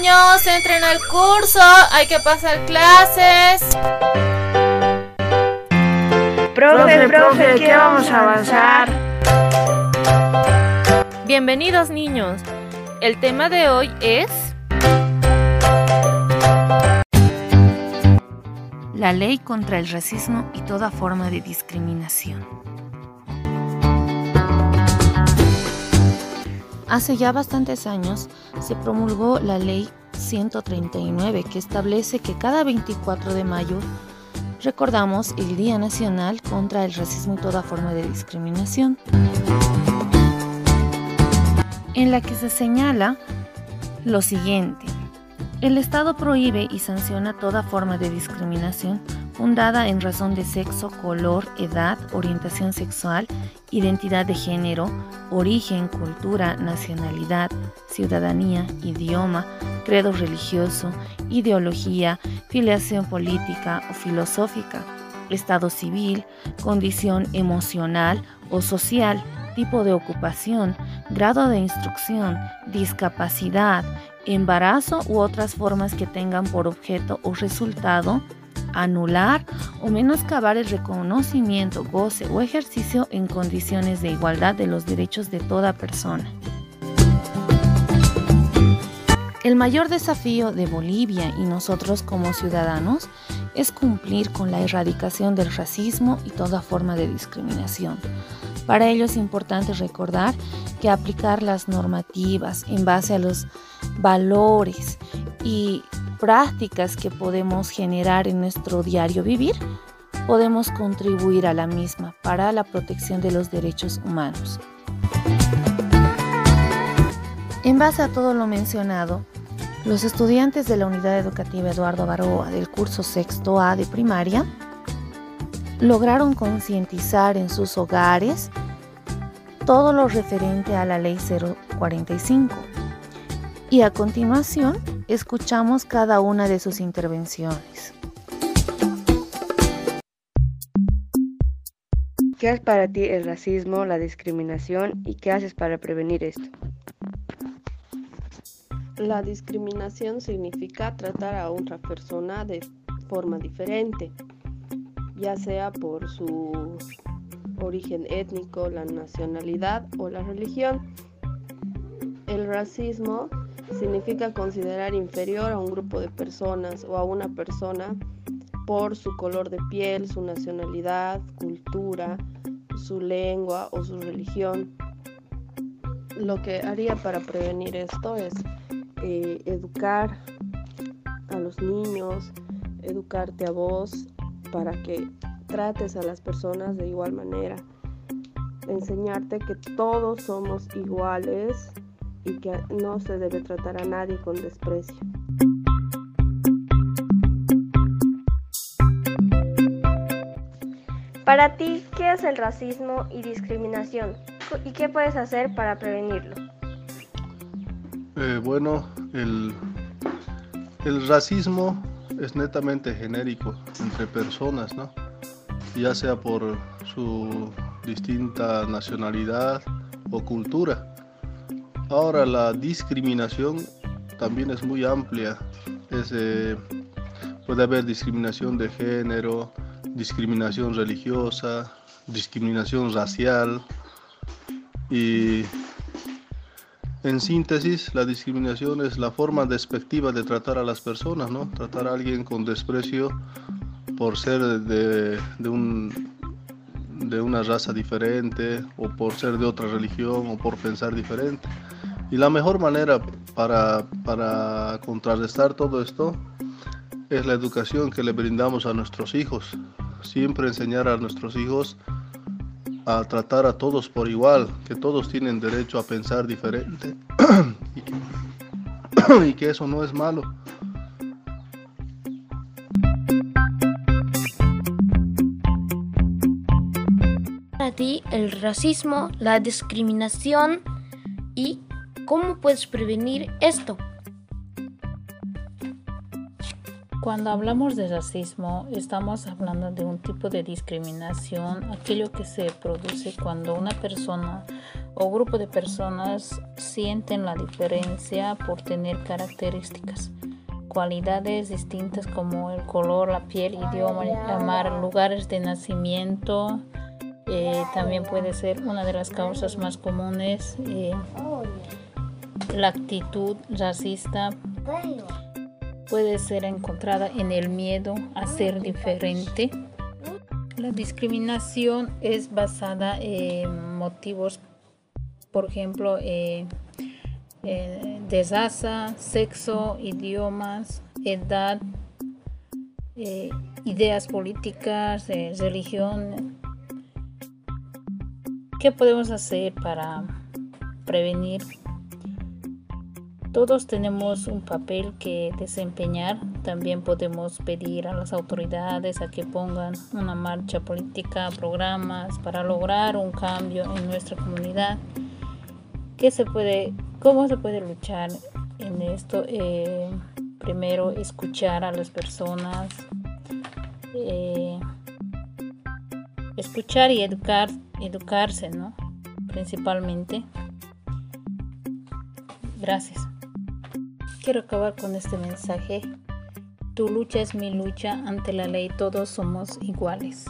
niños, entren al curso, hay que pasar clases. Profe, profe, ¿qué vamos a avanzar? Bienvenidos niños. El tema de hoy es... La ley contra el racismo y toda forma de discriminación. Hace ya bastantes años se promulgó la ley 139 que establece que cada 24 de mayo recordamos el Día Nacional contra el Racismo y toda forma de discriminación, en la que se señala lo siguiente. El Estado prohíbe y sanciona toda forma de discriminación fundada en razón de sexo, color, edad, orientación sexual, identidad de género, origen, cultura, nacionalidad, ciudadanía, idioma, credo religioso, ideología, filiación política o filosófica, estado civil, condición emocional o social, tipo de ocupación, grado de instrucción, discapacidad, embarazo u otras formas que tengan por objeto o resultado anular o menoscabar el reconocimiento, goce o ejercicio en condiciones de igualdad de los derechos de toda persona. El mayor desafío de Bolivia y nosotros como ciudadanos es cumplir con la erradicación del racismo y toda forma de discriminación. Para ello es importante recordar que aplicar las normativas en base a los valores y prácticas que podemos generar en nuestro diario vivir, podemos contribuir a la misma para la protección de los derechos humanos. En base a todo lo mencionado, los estudiantes de la Unidad Educativa Eduardo Baroa del curso sexto A de primaria lograron concientizar en sus hogares todo lo referente a la Ley 045. Y a continuación escuchamos cada una de sus intervenciones. ¿Qué es para ti el racismo, la discriminación y qué haces para prevenir esto? La discriminación significa tratar a otra persona de forma diferente, ya sea por su origen étnico, la nacionalidad o la religión. El racismo significa considerar inferior a un grupo de personas o a una persona por su color de piel, su nacionalidad, cultura, su lengua o su religión. Lo que haría para prevenir esto es eh, educar a los niños, educarte a vos para que trates a las personas de igual manera, enseñarte que todos somos iguales y que no se debe tratar a nadie con desprecio. Para ti, ¿qué es el racismo y discriminación? ¿Y qué puedes hacer para prevenirlo? Eh, bueno, el, el racismo es netamente genérico entre personas, ¿no? Ya sea por su distinta nacionalidad o cultura. Ahora la discriminación también es muy amplia. Eh, puede haber discriminación de género, discriminación religiosa, discriminación racial y en síntesis, la discriminación es la forma despectiva de tratar a las personas, ¿no? Tratar a alguien con desprecio por ser de, un, de una raza diferente o por ser de otra religión o por pensar diferente. Y la mejor manera para, para contrarrestar todo esto es la educación que le brindamos a nuestros hijos. Siempre enseñar a nuestros hijos a tratar a todos por igual, que todos tienen derecho a pensar diferente y, que, eso no es malo. Para ti, el racismo, la discriminación y cómo puedes prevenir esto. Cuando hablamos de racismo, estamos hablando de un tipo de discriminación, aquello que se produce cuando una persona o grupo de personas sienten la diferencia por tener características, cualidades distintas como el color, la piel, idioma, llamar, lugares de nacimiento. Eh, también puede ser una de las causas más comunes. Eh, la actitud racista puede ser encontrada en el miedo a ser diferente. La discriminación es basada en motivos, por ejemplo, eh, eh, de raza, sexo, idiomas, edad, eh, ideas políticas, religión. ¿Qué podemos hacer para prevenir todos tenemos un papel que desempeñar. También podemos pedir a las autoridades a que pongan una marcha política, programas para lograr un cambio en nuestra comunidad. ¿Qué se puede, ¿Cómo se puede luchar en esto? Eh, primero, escuchar a las personas. Eh, escuchar y educar, educarse, ¿no? Principalmente. Gracias. Quiero acabar con este mensaje. Tu lucha es mi lucha, ante la ley todos somos iguales.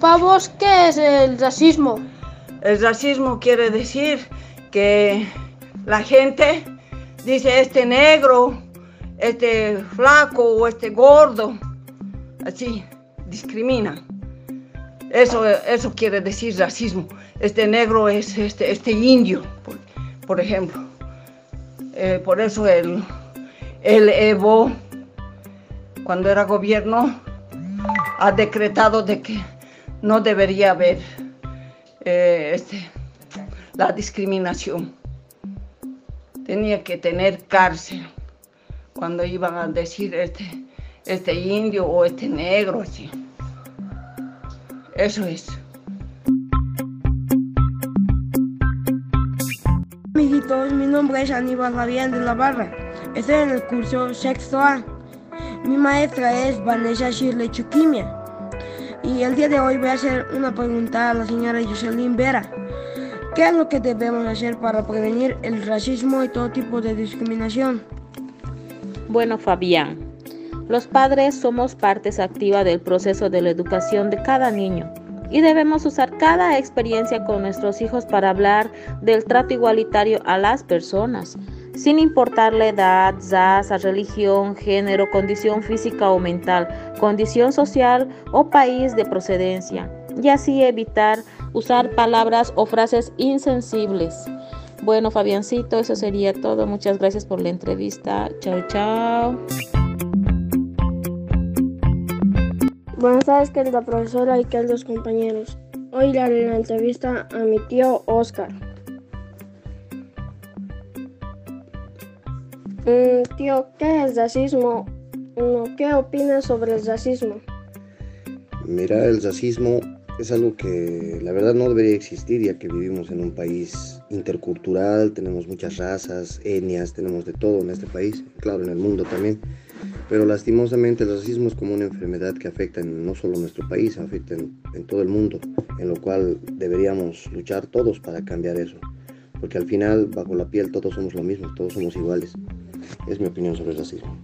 Pavos, ¿qué es el racismo? El racismo quiere decir que la gente dice este negro, este flaco o este gordo, así, discrimina. Eso, eso quiere decir racismo. Este negro es este, este indio, por, ejemplo. Eh, por eso el, el Evo, cuando era gobierno, ha decretado de que no debería haber eh, este, la discriminación. Tenía que tener cárcel cuando iban a decir este, este indio o este negro, así. Eso es. Amiguitos, mi nombre es Aníbal Fabián de la Barra. Estoy en el curso sexto A. Mi maestra es Vanessa Shirley Chuquimia. Y el día de hoy voy a hacer una pregunta a la señora Jocelyn Vera. ¿Qué es lo que debemos hacer para prevenir el racismo y todo tipo de discriminación? Bueno, Fabián, los padres somos partes activas del proceso de la educación de cada niño y debemos usar cada experiencia con nuestros hijos para hablar del trato igualitario a las personas, sin importar la edad, raza, religión, género, condición física o mental, condición social o país de procedencia, y así evitar usar palabras o frases insensibles. Bueno, Fabiancito, eso sería todo. Muchas gracias por la entrevista. Chao, chao. Buenas tardes, querida profesora y queridos compañeros. Hoy le haré una entrevista a mi tío Oscar. Mm, tío, ¿qué es racismo? ¿Qué opinas sobre el racismo? Mira, el racismo es algo que la verdad no debería existir ya que vivimos en un país intercultural, tenemos muchas razas, etnias, tenemos de todo en este país, claro, en el mundo también. Pero lastimosamente el racismo es como una enfermedad que afecta en no solo nuestro país, afecta en, todo el mundo, en lo cual deberíamos luchar todos para cambiar eso. Porque al final, bajo la piel, todos somos lo mismo, todos somos iguales. Es mi opinión sobre el racismo.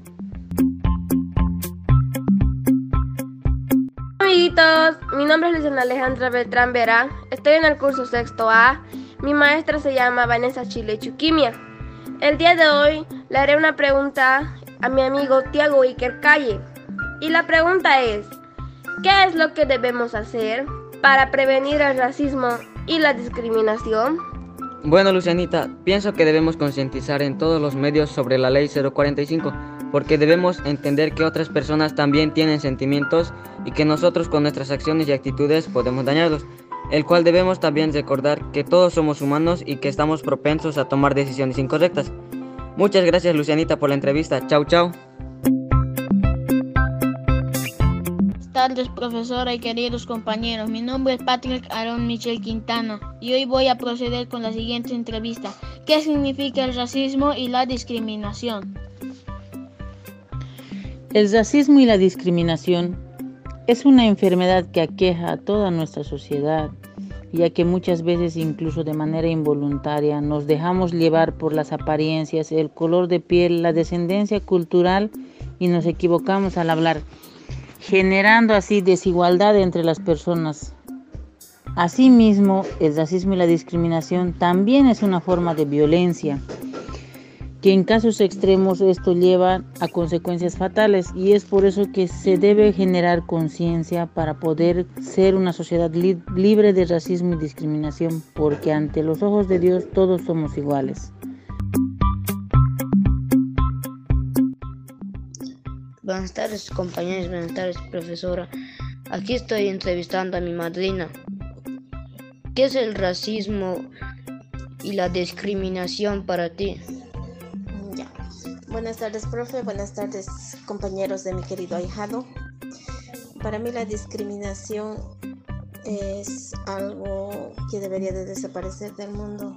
Amiguitos, mi nombre es Luciana Alejandra Beltrán Vera. Estoy en el curso sexto A. Mi maestra se llama Vanessa Chile Chuquimia. El día de hoy le haré una pregunta a mi amigo Tiago Iker Calle. Y la pregunta es, ¿qué es lo que debemos hacer para prevenir el racismo y la discriminación? Bueno, Lucianita, pienso que debemos concientizar en todos los medios sobre la ley 045, porque debemos entender que otras personas también tienen sentimientos y que nosotros con nuestras acciones y actitudes podemos dañarlos, el cual debemos también recordar que todos somos humanos y que estamos propensos a tomar decisiones incorrectas. Muchas gracias Lucianita por la entrevista. Chau, chau. Buenas tardes profesora y queridos compañeros. Mi nombre es Patrick Aaron Michel Quintana y hoy voy a proceder con la siguiente entrevista. ¿Qué significa el racismo y la discriminación? El racismo y la discriminación Es una enfermedad que aqueja a toda nuestra sociedad, ya que muchas veces incluso de manera involuntaria nos dejamos llevar por las apariencias, el color de piel, la descendencia cultural y nos equivocamos al hablar, generando así desigualdad entre las personas. Asimismo, el racismo y la discriminación también es una forma de violencia, que en casos extremos esto lleva a consecuencias fatales y es por eso que se debe generar conciencia para poder ser una sociedad li libre de racismo y discriminación, porque ante los ojos de Dios todos somos iguales. Buenas tardes compañeros, buenas tardes profesora. Aquí estoy entrevistando a mi madrina. ¿Qué es el racismo y la discriminación para ti? Buenas tardes, profe. Buenas tardes, compañeros de mi querido ahijado. Para mí la discriminación es algo que debería de desaparecer del mundo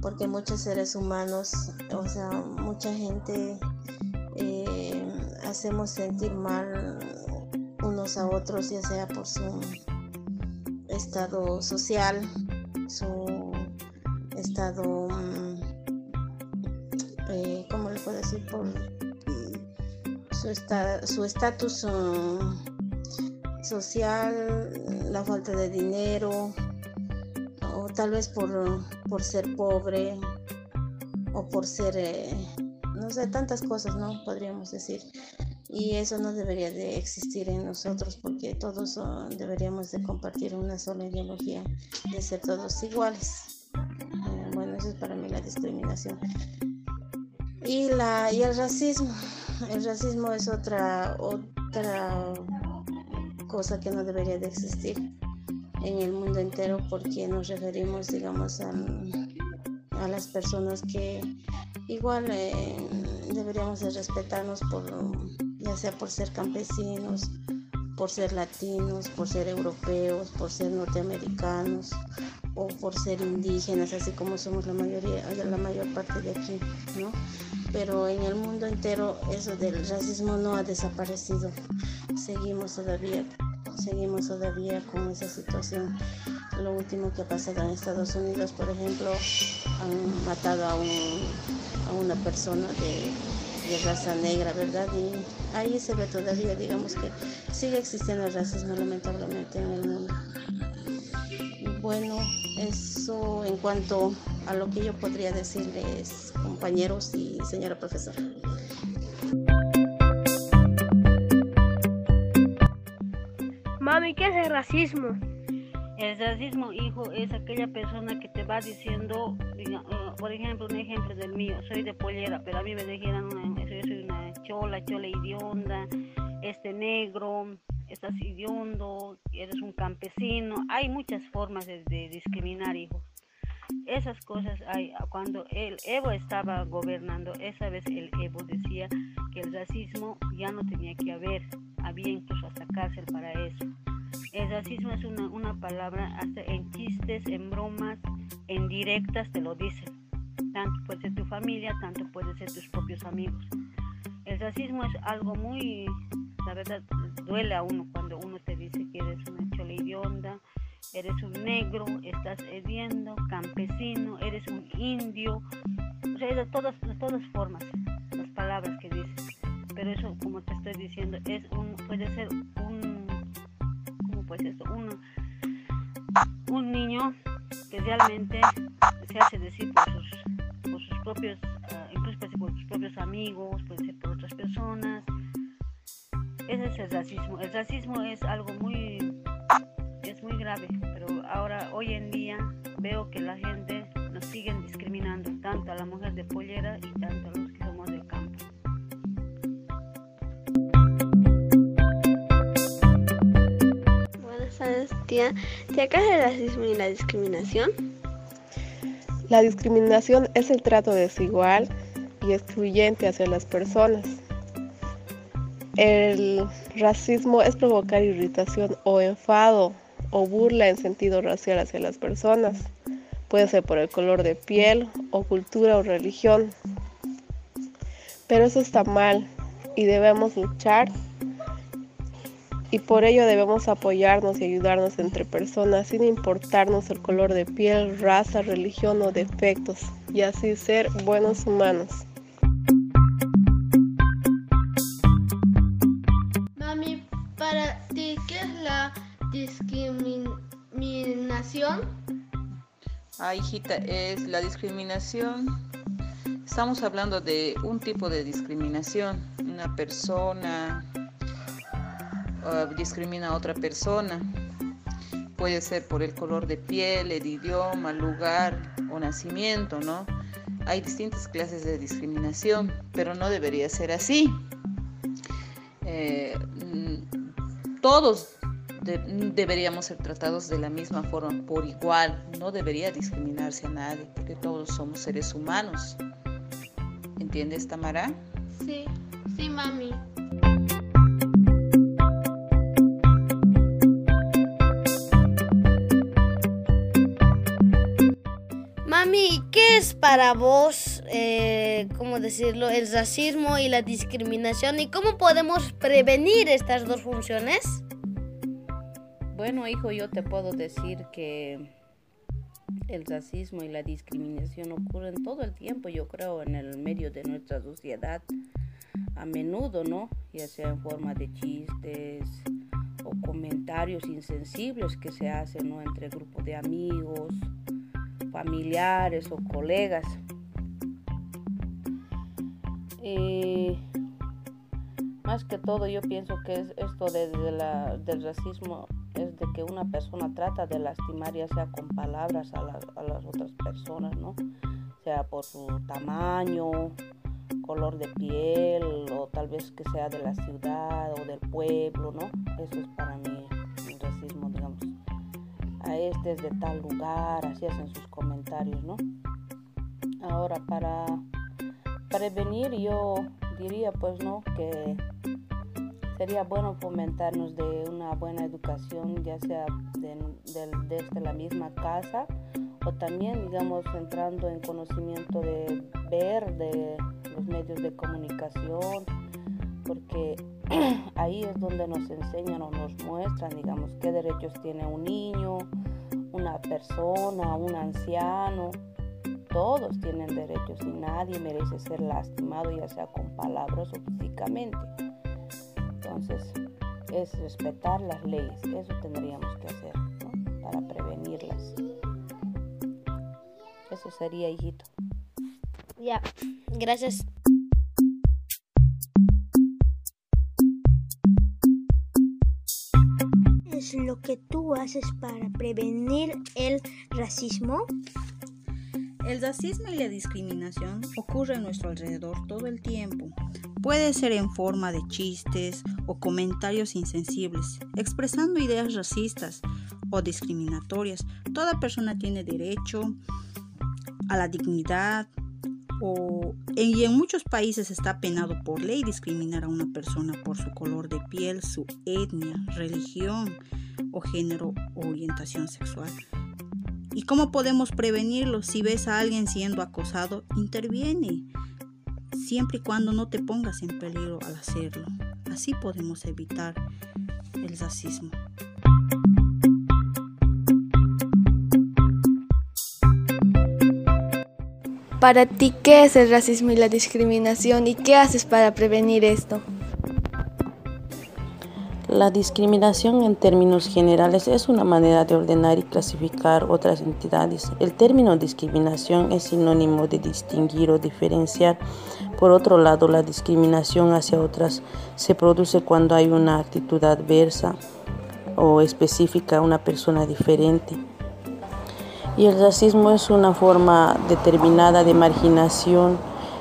porque muchos seres humanos, o sea, mucha gente eh, hacemos sentir mal unos a otros, ya sea por su estado social, su estado, mm, eh, ¿cómo le puedo decir? Por su su estatus mm, social, la falta de dinero, o tal vez por, por ser pobre, o por ser, eh, no sé, tantas cosas, ¿no? Podríamos decir y eso no debería de existir en nosotros porque todos ah, deberíamos de compartir una sola ideología de ser todos iguales eh, bueno eso es para mí la discriminación y la y el racismo el racismo es otra otra cosa que no debería de existir en el mundo entero porque nos referimos digamos a, a las personas que igual eh, deberíamos de respetarnos por ya sea por ser campesinos, por ser latinos, por ser europeos, por ser norteamericanos o por ser indígenas, así como somos la mayoría, la mayor parte de aquí, ¿no? Pero en el mundo entero eso del racismo no ha desaparecido. Seguimos todavía, seguimos todavía con esa situación. Lo último que ha pasado en Estados Unidos, por ejemplo, han matado a, un, a una persona de de raza negra, ¿verdad? Y ahí se ve todavía, digamos que sigue existiendo el racismo lamentablemente en el mundo. Bueno, eso en cuanto a lo que yo podría decirles, compañeros y señora profesora. Mami, ¿qué es el racismo? El racismo, hijo, es aquella persona que te va diciendo, eh, por ejemplo, un ejemplo del mío, soy de pollera, pero a mí me dijeron, yo soy una chola, chola idionda, este negro, estás idiondo, eres un campesino. Hay muchas formas de, discriminar, hijo. Esas cosas hay. Cuando el Evo estaba gobernando, esa vez el Evo decía que el racismo ya no tenía que haber, había incluso hasta cárcel para eso. El racismo es una, una palabra, hasta en chistes, en bromas, en directas te lo dicen. Tanto puede ser tu familia, tanto puede ser tus propios amigos. El racismo es algo muy, la verdad, duele a uno cuando uno te dice que eres una chola idionda, eres un negro, estás hediendo, campesino, eres un indio. O sea, de todas, de todas formas, las palabras que dices. Pero eso, como te estoy diciendo, es un, puede ser un, ¿cómo puede ser Un, un niño que realmente se hace decir por sus, por sus propios, uh, incluso por sus propios amigos, puede ser por otras personas. Es el racismo. El racismo es algo muy, es muy grave, pero ahora, hoy en día, veo que la gente nos siguen discriminando, tanto a la mujer de pollera y tanto a los que somos del campo. Buenas tardes, tía. ¿Te acá el racismo y la discriminación? La discriminación es el trato desigual y excluyente hacia las personas. El racismo es provocar irritación o enfado o burla en sentido racial hacia las personas. Puede ser por el color de piel o cultura o religión. Pero eso está mal y debemos luchar y por ello debemos apoyarnos y ayudarnos entre personas sin importarnos el color de piel, raza, religión o defectos y así ser buenos humanos. ¿Qué es la discriminación? Ah, hijita, es la discriminación. Estamos hablando de un tipo de discriminación. Una persona discrimina a otra persona. Puede ser por el color de piel, el idioma, lugar o nacimiento, ¿no? Hay distintas clases de discriminación, pero no debería ser así. Eh, todos deberíamos ser tratados de la misma forma, por igual. No debería discriminarse a nadie, porque todos somos seres humanos. ¿Entiendes, Tamara? Sí, sí, mami. Mami, ¿qué es para vos, eh, cómo decirlo, el racismo y la discriminación y cómo podemos prevenir estas dos funciones? Bueno, hijo, yo te puedo decir que el racismo y la discriminación ocurren todo el tiempo, yo creo, en el medio de nuestra sociedad, a menudo, ¿no? Ya sea en forma de chistes o comentarios insensibles que se hacen, ¿no? Entre grupos de amigos familiares o colegas. Y más que todo yo pienso que es esto de, la, del racismo es de que una persona trata de lastimar ya sea con palabras a, a las otras personas, ¿no? Sea por su tamaño, color de piel o tal vez que sea de la ciudad o del pueblo, ¿no? Eso es para mí el racismo, digamos a este es de tal lugar, así hacen sus comentarios, ¿no? Ahora, para prevenir, yo diría, pues, ¿no? Que sería bueno fomentarnos de una buena educación, ya sea desde la misma casa o también, digamos, entrando en conocimiento de ver de los medios de comunicación, porque ahí es donde nos enseñan o nos muestran, digamos, qué derechos tiene un niño, una persona, un anciano. Todos tienen derechos y nadie merece ser lastimado, ya sea con palabras o físicamente. Entonces, es respetar las leyes, eso tendríamos que hacer para prevenirlas. Eso sería, hijito. Ya, gracias. es lo que tú haces para prevenir el racismo? El racismo y la discriminación ocurren a nuestro alrededor todo el tiempo. Puede ser en forma de chistes o comentarios insensibles, expresando ideas racistas o discriminatorias. Toda persona tiene derecho a la dignidad, y en muchos países está penado por ley discriminar a una persona por su color de piel, su etnia, religión o género o orientación sexual. ¿Y cómo podemos prevenirlo? Si ves a alguien siendo acosado, interviene, siempre y cuando no te pongas en peligro al hacerlo. Así podemos evitar el racismo. Para ti, ¿qué es el racismo y la discriminación y qué haces para prevenir esto? La discriminación en términos generales es una manera de ordenar y clasificar otras entidades. El término discriminación es sinónimo de distinguir o diferenciar. Por otro lado, la discriminación hacia otras se produce cuando hay una actitud adversa o específica a una persona diferente. Y el racismo es una forma determinada de marginación,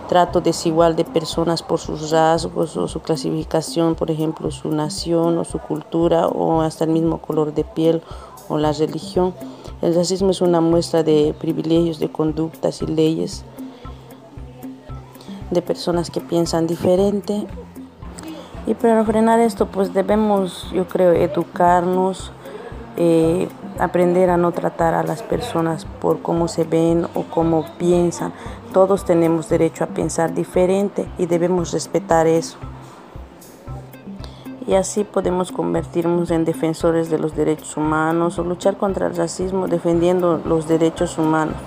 trato desigual de personas por sus rasgos o su clasificación, por ejemplo, su nación o su cultura o hasta el mismo color de piel o la religión. El racismo es una muestra de privilegios, de conductas y leyes de personas que piensan diferente. Y para frenar esto, pues debemos, yo creo, educarnos, eh, aprender a no tratar a las personas por cómo se ven o cómo piensan. Todos tenemos derecho a pensar diferente y debemos respetar eso. y así podemos convertirnos en defensores de los derechos humanos o luchar contra el racismo defendiendo los derechos humanos.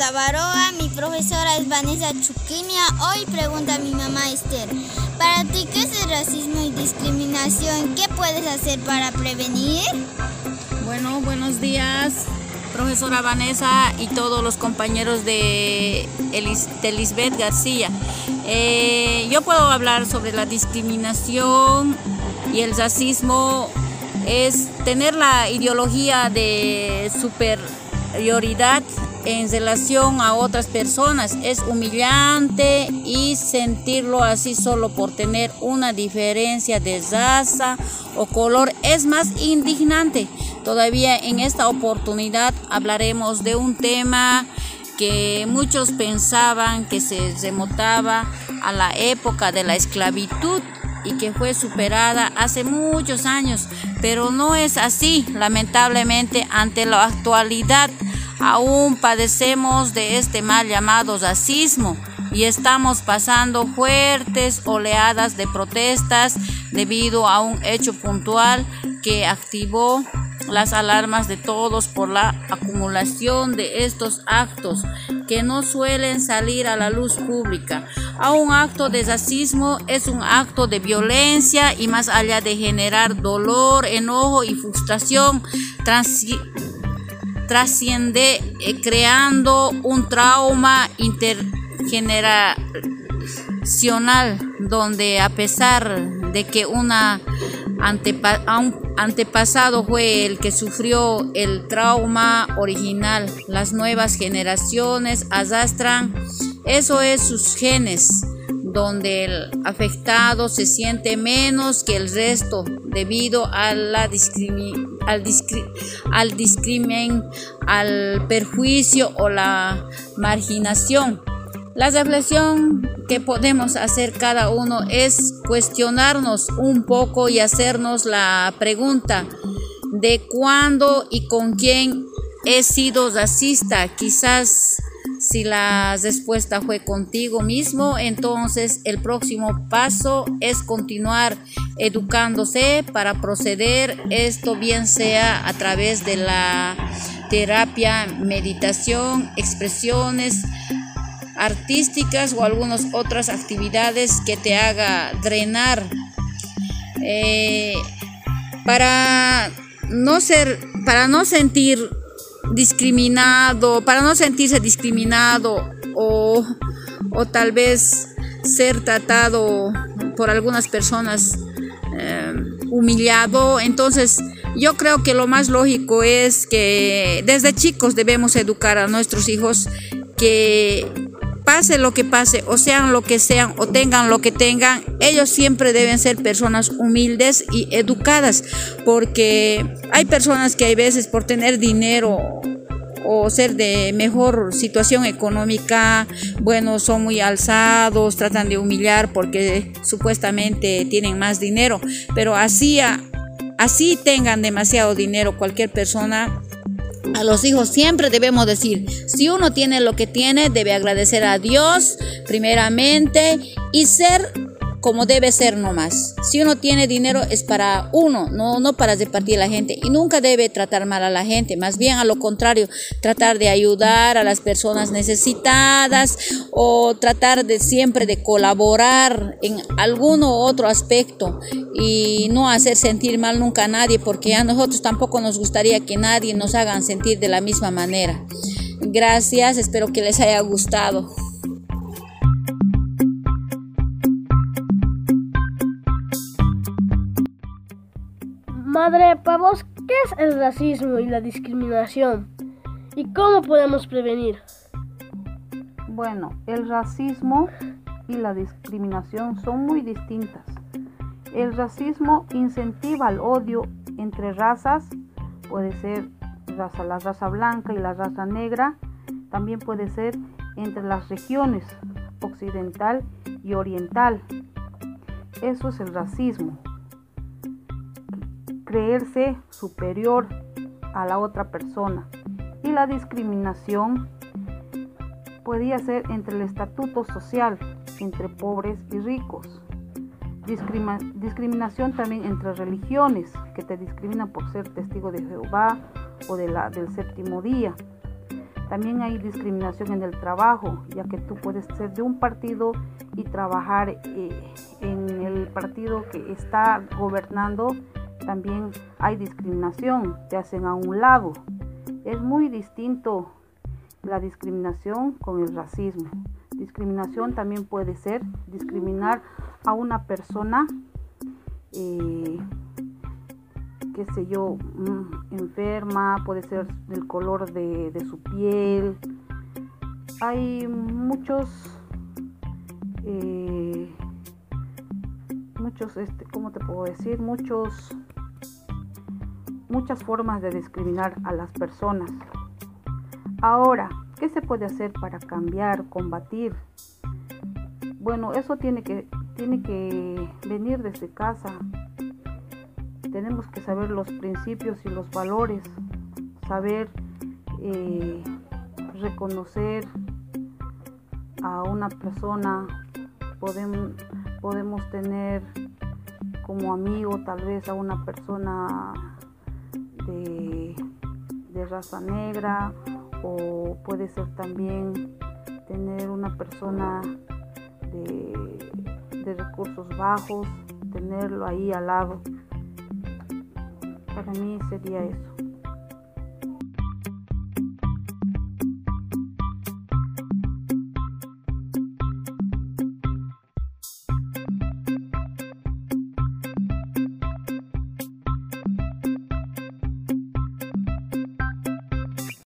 Eduardo Baroa, mi profesora es Vanessa Chuquimia, hoy pregunta mi mamá Esther. Para ti, ¿qué es el racismo y discriminación? ¿Qué puedes hacer para prevenir? Bueno, buenos días, profesora Vanessa y todos los compañeros de, Elisbeth García. Eh, yo puedo hablar sobre la discriminación y el racismo es tener la ideología de superioridad en relación a otras personas. Es humillante y sentirlo así solo por tener una diferencia de raza o color es más indignante. Todavía en esta oportunidad hablaremos de un tema que muchos pensaban que se remontaba a la época de la esclavitud y que fue superada hace muchos años, pero no es así, lamentablemente, ante la actualidad aún padecemos de este mal llamado racismo y estamos pasando fuertes oleadas de protestas debido a un hecho puntual que activó las alarmas de todos por la acumulación de estos actos que no suelen salir a la luz pública. A un acto de racismo es un acto de violencia y más allá de generar dolor, enojo y frustración, trasciende eh, creando un trauma intergeneracional donde a pesar de que un antepasado fue el que sufrió el trauma original, las nuevas generaciones arrastran eso es sus genes donde el afectado se siente menos que el resto debido a la al, al discrimen, al perjuicio o la marginación. La reflexión que podemos hacer cada uno es cuestionarnos un poco y hacernos la pregunta de cuándo y con quién he sido racista. Quizás si la respuesta fue contigo mismo, entonces el próximo paso es continuar educándose para proceder. Esto bien sea a través de la terapia, meditación, expresiones artísticas o algunas otras actividades que te haga drenar. Eh, para no ser para no sentir discriminado, para no sentirse discriminado o, tal vez ser tratado por algunas personas eh, humillado. Entonces, yo creo que lo más lógico es que desde chicos debemos educar a nuestros hijos que pase lo que pase, o sean lo que sean, o tengan lo que tengan, ellos siempre deben ser personas humildes y educadas, porque hay personas que hay veces por tener dinero o ser de mejor situación económica, bueno, son muy alzados, tratan de humillar porque supuestamente tienen más dinero, pero así, así tengan demasiado dinero cualquier persona, a los hijos siempre debemos decir, si uno tiene lo que tiene, debe agradecer a Dios primeramente y ser como debe ser nomás. Si uno tiene dinero es para uno, no, no para repartir a la gente. Y nunca debe tratar mal a la gente, más bien a lo contrario, tratar de ayudar a las personas necesitadas o tratar de siempre de colaborar en alguno otro aspecto y no hacer sentir mal nunca a nadie, porque a nosotros tampoco nos gustaría que nadie nos hagan sentir de la misma manera. Gracias, espero que les haya gustado. Madre, para vos, ¿qué es el racismo y la discriminación? ¿Y cómo podemos prevenir? Bueno, el racismo y la discriminación son muy distintas. El racismo incentiva el odio entre razas, puede ser raza, la raza blanca y la raza negra, también puede ser entre las regiones occidental y oriental. Eso es el racismo creerse superior a la otra persona. Y la discriminación podía ser entre el estatuto social, entre pobres y ricos. discriminación también entre religiones, que te discriminan por ser testigo de Jehová o de la, del séptimo día. También hay discriminación en el trabajo, ya que tú puedes ser de un partido y trabajar eh, en el partido que está gobernando. También hay discriminación, te hacen a un lado. Es muy distinto la discriminación con el racismo. Discriminación también puede ser discriminar a una persona, eh, qué sé yo, mm, enferma, puede ser del color de, su piel. Hay muchos, eh, muchos, este, ¿cómo te puedo decir? Muchos, muchas formas de discriminar a las personas. Ahora, ¿qué se puede hacer para cambiar, combatir? Bueno, eso tiene que, tiene que venir desde casa. Tenemos que saber los principios y los valores, saber eh, reconocer a una persona. Podemos, podemos tener como amigo tal vez a una persona de, raza negra o puede ser también tener una persona de, de recursos bajos, tenerlo ahí al lado. Para mí sería eso.